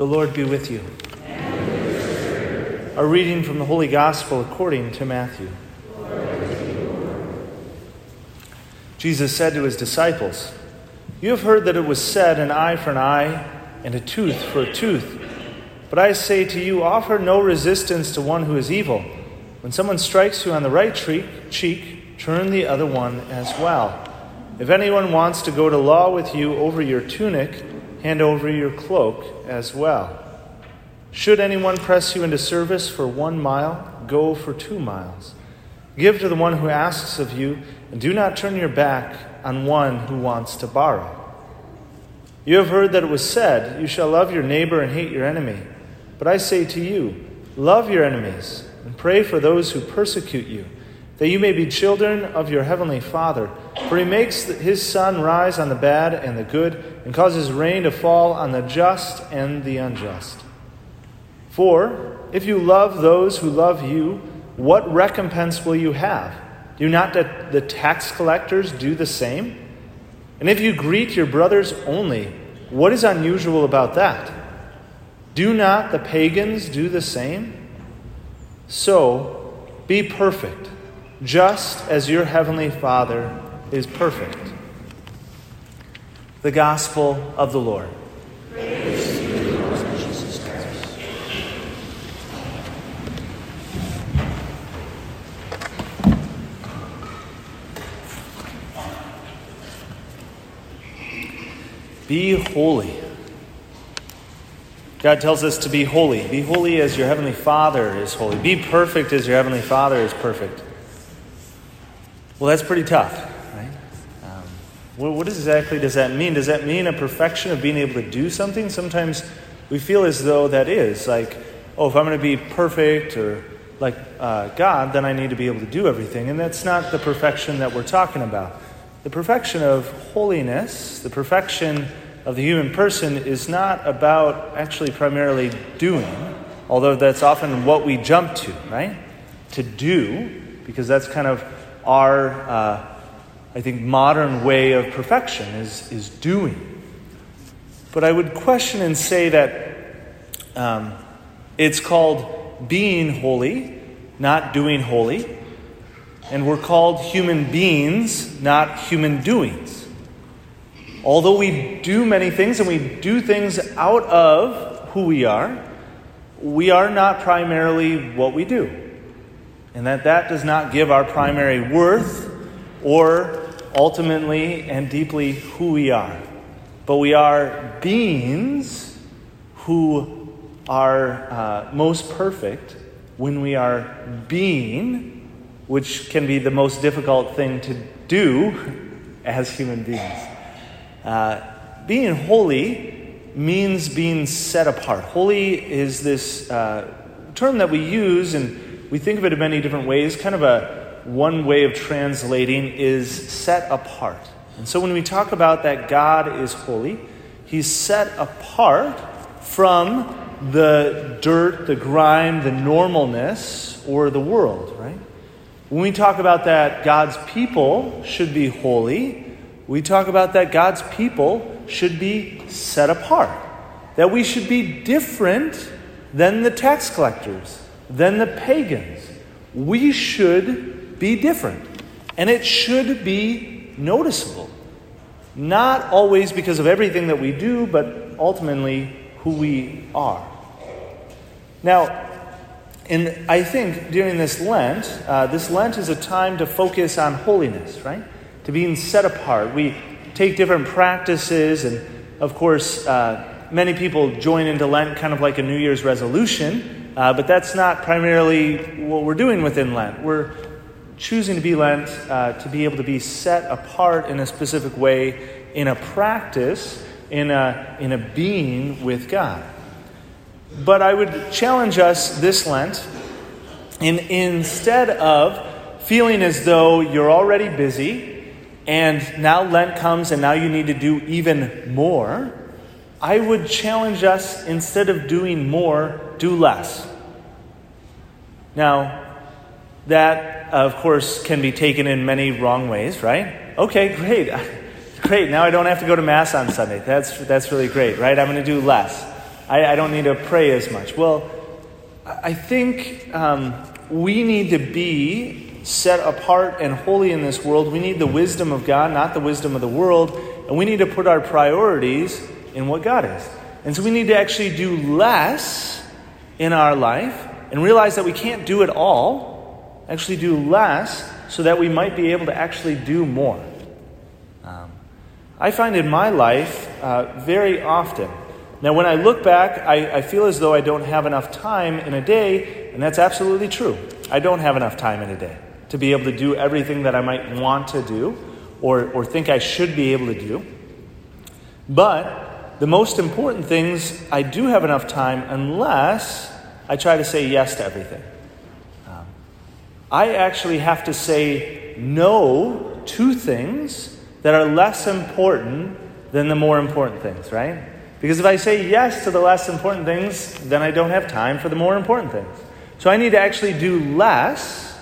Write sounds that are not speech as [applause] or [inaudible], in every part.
The Lord be with you. A reading from the Holy Gospel according to Matthew. Jesus said to his disciples, You have heard that it was said, an eye for an eye and a tooth for a tooth. But I say to you, offer no resistance to one who is evil. When someone strikes you on the right cheek, turn the other one as well. If anyone wants to go to law with you over your tunic, hand over your cloak as well. Should anyone press you into service for one mile, go for two miles. Give to the one who asks of you, and do not turn your back on one who wants to borrow. You have heard that it was said, You shall love your neighbor and hate your enemy. But I say to you, love your enemies and pray for those who persecute you, that you may be children of your heavenly Father. For he makes his sun rise on the bad and the good, and causes rain to fall on the just and the unjust. For if you love those who love you, what recompense will you have? Do not the tax collectors do the same? And if you greet your brothers only, what is unusual about that? Do not the pagans do the same? So be perfect, just as your heavenly Father is perfect. The Gospel of the Lord. Be holy. God tells us to be holy. Be holy as your heavenly Father is holy. Be perfect as your heavenly Father is perfect. Well, that's pretty tough, right? Um, what, what exactly does that mean? Does that mean a perfection of being able to do something? Sometimes we feel as though that is like, oh, if I'm going to be perfect or like uh, God, then I need to be able to do everything. And that's not the perfection that we're talking about. The perfection of holiness, the perfection of the human person, is not about actually primarily doing, although that's often what we jump to, right? To do, because that's kind of our, uh, I think, modern way of perfection is, is doing. But I would question and say that um, it's called being holy, not doing holy and we're called human beings, not human doings. Although we do many things and we do things out of who we are, we are not primarily what we do. And that that does not give our primary worth or ultimately and deeply who we are. But we are beings who are uh, most perfect when we are being which can be the most difficult thing to do [laughs] as human beings. Uh, being holy means being set apart. Holy is this uh, term that we use, and we think of it in many different ways. Kind of a one way of translating is set apart. And so when we talk about that God is holy, He's set apart from the dirt, the grime, the normalness, or the world, right? When we talk about that God's people should be holy, we talk about that God's people should be set apart. That we should be different than the tax collectors, than the pagans. We should be different. And it should be noticeable. Not always because of everything that we do, but ultimately who we are. Now, and I think during this Lent, uh, this Lent is a time to focus on holiness, right? To being set apart. We take different practices, and of course, uh, many people join into Lent kind of like a New Year's resolution, uh, but that's not primarily what we're doing within Lent. We're choosing to be Lent uh, to be able to be set apart in a specific way, in a practice, in a, in a being with God. But I would challenge us this Lent, in, instead of feeling as though you're already busy and now Lent comes and now you need to do even more, I would challenge us instead of doing more, do less. Now, that, of course, can be taken in many wrong ways, right? Okay, great. [laughs] Great. Now I don't have to go to Mass on Sunday. That's, that's really great, right? I'm going to do less. I, I don't need to pray as much. Well, I think um, we need to be set apart and holy in this world. We need the wisdom of God, not the wisdom of the world. And we need to put our priorities in what God is. And so we need to actually do less in our life and realize that we can't do it all. Actually, do less so that we might be able to actually do more. Um, I find in my life uh, very often, now when I look back, I, I feel as though I don't have enough time in a day, and that's absolutely true. I don't have enough time in a day to be able to do everything that I might want to do or, or think I should be able to do. But the most important things, I do have enough time unless I try to say yes to everything. Um, I actually have to say no to things that are less important than the more important things, right? Because if I say yes to the less important things, then I don't have time for the more important things. So I need to actually do less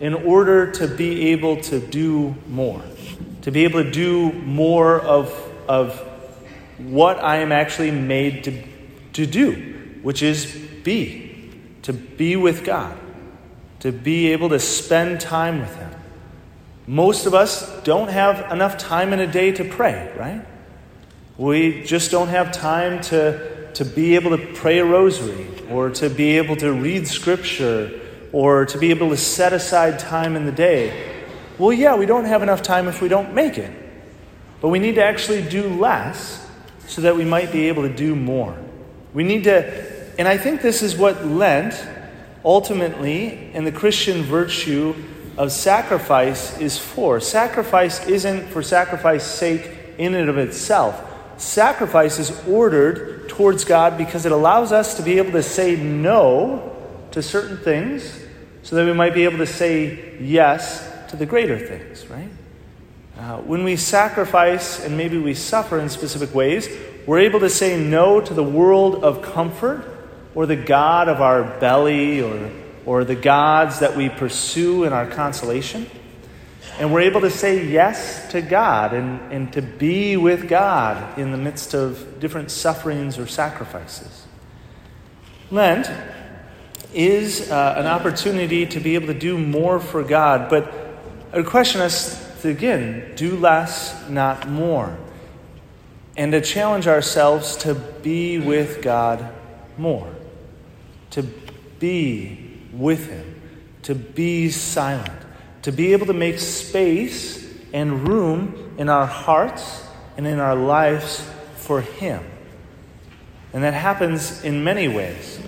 in order to be able to do more, to be able to do more of, of what I am actually made to, to do, which is be, to be with God, to be able to spend time with Him. Most of us don't have enough time in a day to pray, right? We just don't have time to, to be able to pray a rosary or to be able to read scripture or to be able to set aside time in the day. Well, yeah, we don't have enough time if we don't make it. But we need to actually do less so that we might be able to do more. We need to, and I think this is what Lent ultimately and the Christian virtue of sacrifice is for. Sacrifice isn't for sacrifice sake in and of itself. Sacrifice is ordered towards God because it allows us to be able to say no to certain things so that we might be able to say yes to the greater things, right? Uh, when we sacrifice and maybe we suffer in specific ways, we're able to say no to the world of comfort or the God of our belly or, or the gods that we pursue in our consolation. And we're able to say yes to God and, and to be with God in the midst of different sufferings or sacrifices. Lent is uh, an opportunity to be able to do more for God. But a question is to, again, do less, not more. And to challenge ourselves to be with God more, to be with Him, to be silent, to be able to make space and room in our hearts and in our lives for Him. And that happens in many ways.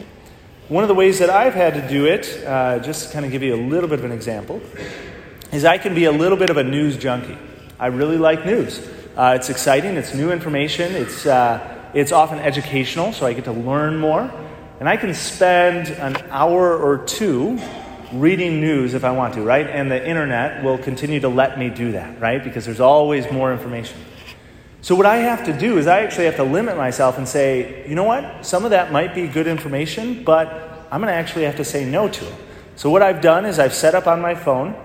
One of the ways that I've had to do it, uh, just to kind of give you a little bit of an example, is I can be a little bit of a news junkie. I really like news. Uh, it's exciting, it's new information, it's, uh, it's often educational, so I get to learn more. And I can spend an hour or two reading news if I want to, right? And the internet will continue to let me do that, right? Because there's always more information. So, what I have to do is I actually have to limit myself and say, you know what? Some of that might be good information, but I'm going to actually have to say no to it. So, what I've done is I've set up on my phone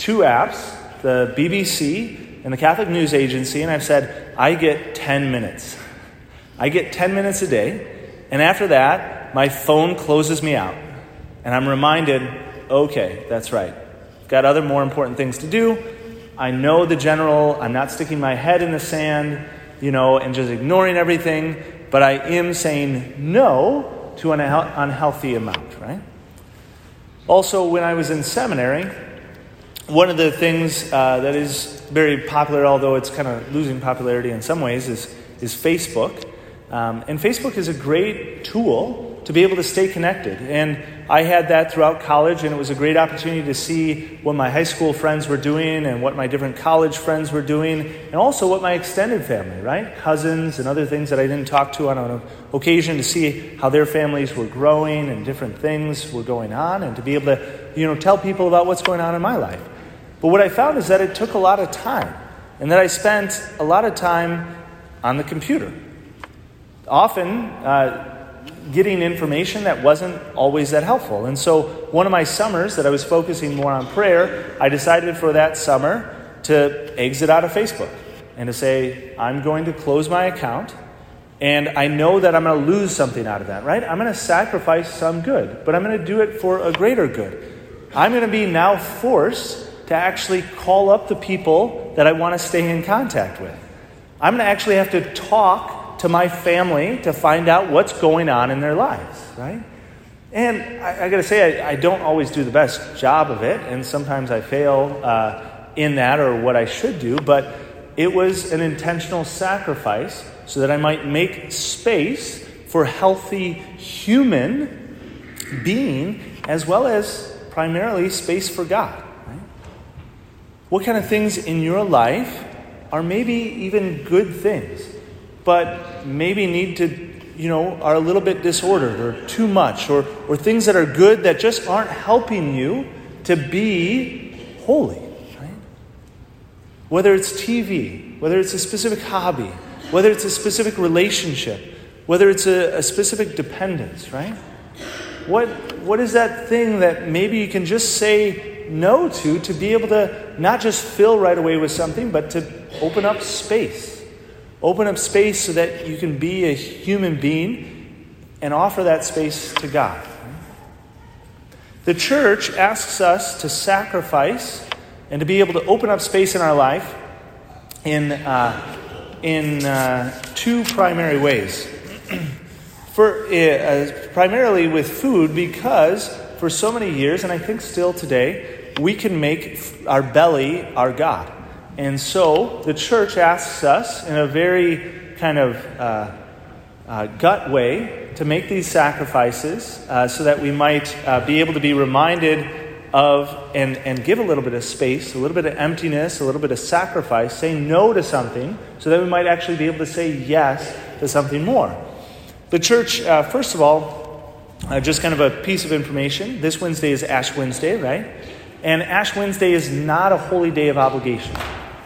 two apps the BBC and the Catholic News Agency, and I've said, I get 10 minutes. I get 10 minutes a day, and after that, my phone closes me out. And I'm reminded, okay, that's right. I've Got other more important things to do. I know the general, I'm not sticking my head in the sand, you know, and just ignoring everything, but I am saying no to an unhealthy amount, right? Also, when I was in seminary, one of the things uh, that is very popular, although it's kind of losing popularity in some ways, is, is Facebook. Um, and Facebook is a great tool to be able to stay connected. And I had that throughout college, and it was a great opportunity to see what my high school friends were doing and what my different college friends were doing, and also what my extended family, right? Cousins and other things that I didn't talk to on an occasion to see how their families were growing and different things were going on, and to be able to, you know, tell people about what's going on in my life. But what I found is that it took a lot of time, and that I spent a lot of time on the computer. Often, uh, getting information that wasn't always that helpful. And so, one of my summers that I was focusing more on prayer, I decided for that summer to exit out of Facebook and to say, I'm going to close my account And I know that I'm going to lose something out of that, right? I'm going to sacrifice some good, but I'm going to do it for a greater good. I'm going to be now forced to actually call up the people that I want to stay in contact with. I'm going to actually have to talk to my family to find out what's going on in their lives, right? And I, I got to say, I, I, don't always do the best job of it, and sometimes I fail uh, in that or what I should do, but it was an intentional sacrifice so that I might make space for healthy human being as well as primarily space for God. What kind of things in your life are maybe even good things, but maybe need to you know, are a little bit disordered or too much, or, or things that are good that just aren't helping you to be holy, right? Whether it's TV, whether it's a specific hobby, whether it's a specific relationship, whether it's a, a specific dependence, right? What, what is that thing that maybe you can just say no to to be able to not just fill right away with something, but to open up space? Open up space so that you can be a human being and offer that space to God. The church asks us to sacrifice and to be able to open up space in our life in, uh, in uh, two primary ways. [clears throat] for, uh, primarily with food, because for so many years, and I think still today, we can make our belly our God. And so the church asks us in a very kind of uh, uh, gut way to make these sacrifices uh, so that we might uh, be able to be reminded of and, and give a little bit of space, a little bit of emptiness, a little bit of sacrifice, say no to something so that we might actually be able to say yes to something more. The church, uh, first of all, uh, just kind of a piece of information. This Wednesday is Ash Wednesday, right? And Ash Wednesday is not a holy day of obligation.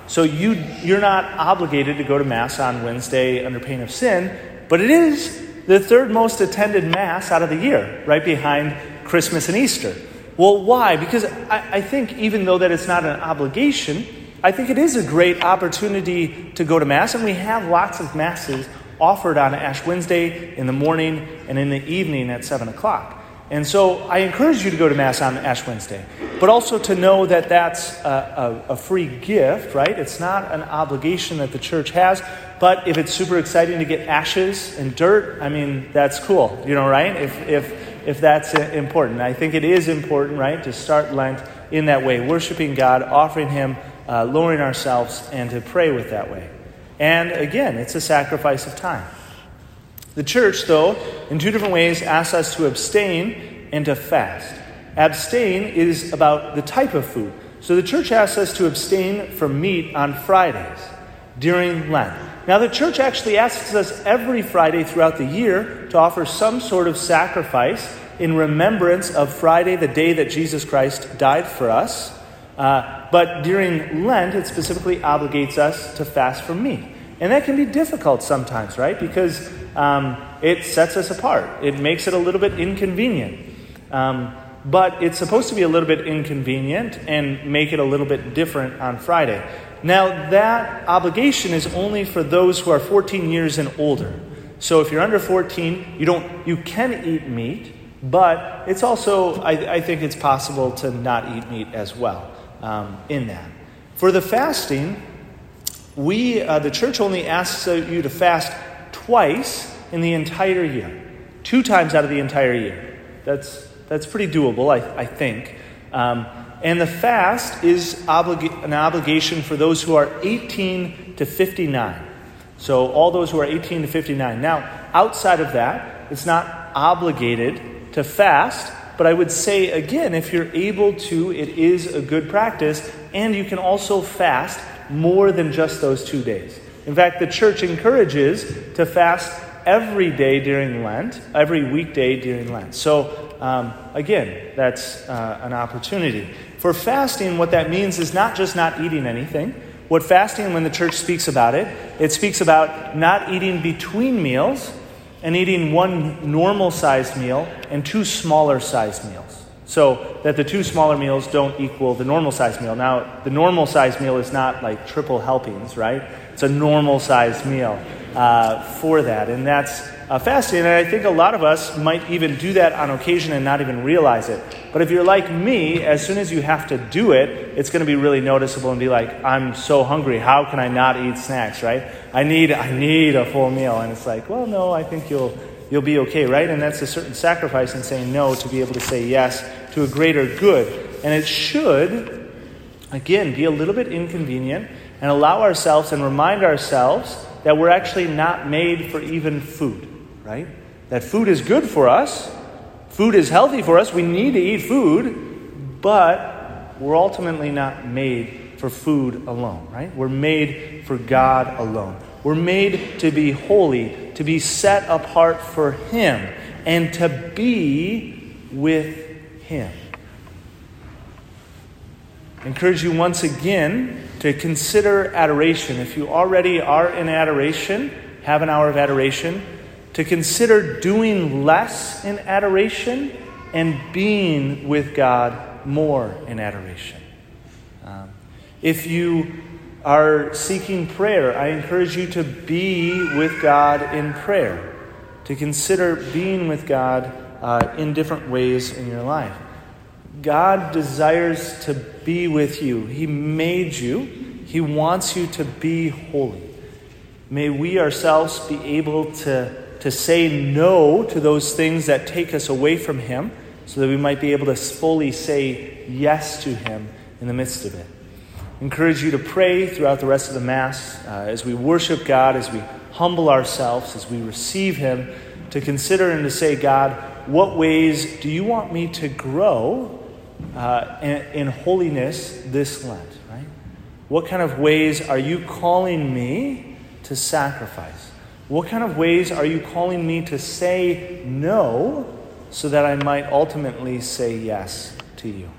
So you, you're not obligated to go to Mass on Wednesday under pain of sin, but it is the third most attended Mass out of the year, right behind Christmas and Easter. Well, why? Because I, I think even though that it's not an obligation, I think it is a great opportunity to go to Mass, and we have lots of Masses offered on Ash Wednesday in the morning and in the evening at 7 o'clock. And so I encourage you to go to Mass on Ash Wednesday, but also to know that that's a, a, a, free gift, right? It's not an obligation that the church has, but if it's super exciting to get ashes and dirt, I mean, that's cool, you know, right? If, if, if that's important. I think it is important, right, to start Lent in that way, worshiping God, offering Him, uh, lowering ourselves, and to pray with that way. And again, it's a sacrifice of time. The church, though, in two different ways, asks us to abstain and to fast. Abstain is about the type of food. So the church asks us to abstain from meat on Fridays during Lent. Now, the church actually asks us every Friday throughout the year to offer some sort of sacrifice in remembrance of Friday, the day that Jesus Christ died for us. Uh, but during Lent, it specifically obligates us to fast from meat. And that can be difficult sometimes, right? Because um, it sets us apart, it makes it a little bit inconvenient. Um, but it's supposed to be a little bit inconvenient and make it a little bit different on Friday. Now, that obligation is only for those who are 14 years and older. So if you're under 14, you, don't, you can eat meat, but it's also, I, I think it's possible to not eat meat as well um, in that. For the fasting, we, uh, the church only asks you to fast twice in the entire year, two times out of the entire year. That's, that's pretty doable, I, I think. Um, and the fast is obliga- an obligation for those who are 18 to 59. So, all those who are 18 to 59. Now, outside of that, it's not obligated to fast, but I would say again, if you're able to, it is a good practice, and you can also fast more than just those two days. In fact, the church encourages to fast every day during Lent, every weekday during Lent. So, um, again, that's uh, an opportunity. For fasting, what that means is not just not eating anything. What fasting, when the church speaks about it, it speaks about not eating between meals and eating one normal sized meal and two smaller sized meals so that the two smaller meals don't equal the normal sized meal. Now, the normal sized meal is not like triple helpings, right? It's a normal sized meal. uh, for that. And that's uh. And I think a lot of us might even do that on occasion and not even realize it. But if you're like me, as soon as you have to do it, it's going to be really noticeable and be like, I'm so hungry. How can I not eat snacks, right? I need, I need a full meal. And it's like, well, no, I think you'll, you'll be okay, right? And that's a certain sacrifice in saying no to be able to say yes to a greater good. And it should, again, be a little bit inconvenient and allow ourselves and remind ourselves that we're actually not made for even food right? That food is good for us, food is healthy for us, we need to eat food, but we're ultimately not made for food alone, right? We're made for God alone. We're made to be holy, to be set apart for Him, and to be with Him. Encourage you once again to consider adoration. If you already are in adoration, have an hour of adoration to consider doing less in adoration and being with God more in adoration. Um, if you are seeking prayer, I encourage you to be with God in prayer, to consider being with God uh, in different ways in your life. God desires to be with you. He made you, He wants you to be holy. May we ourselves be able to to say no to those things that take us away from Him so that we might be able to fully say yes to Him in the midst of it. Encourage you to pray throughout the rest of the Mass uh, as we worship God, as we humble ourselves, as we receive Him, to consider and to say, God, what ways do you want me to grow uh, in, in holiness this Lent, right? What kind of ways are you calling me to sacrifice? What kind of ways are you calling me to say no so that I might ultimately say yes to you?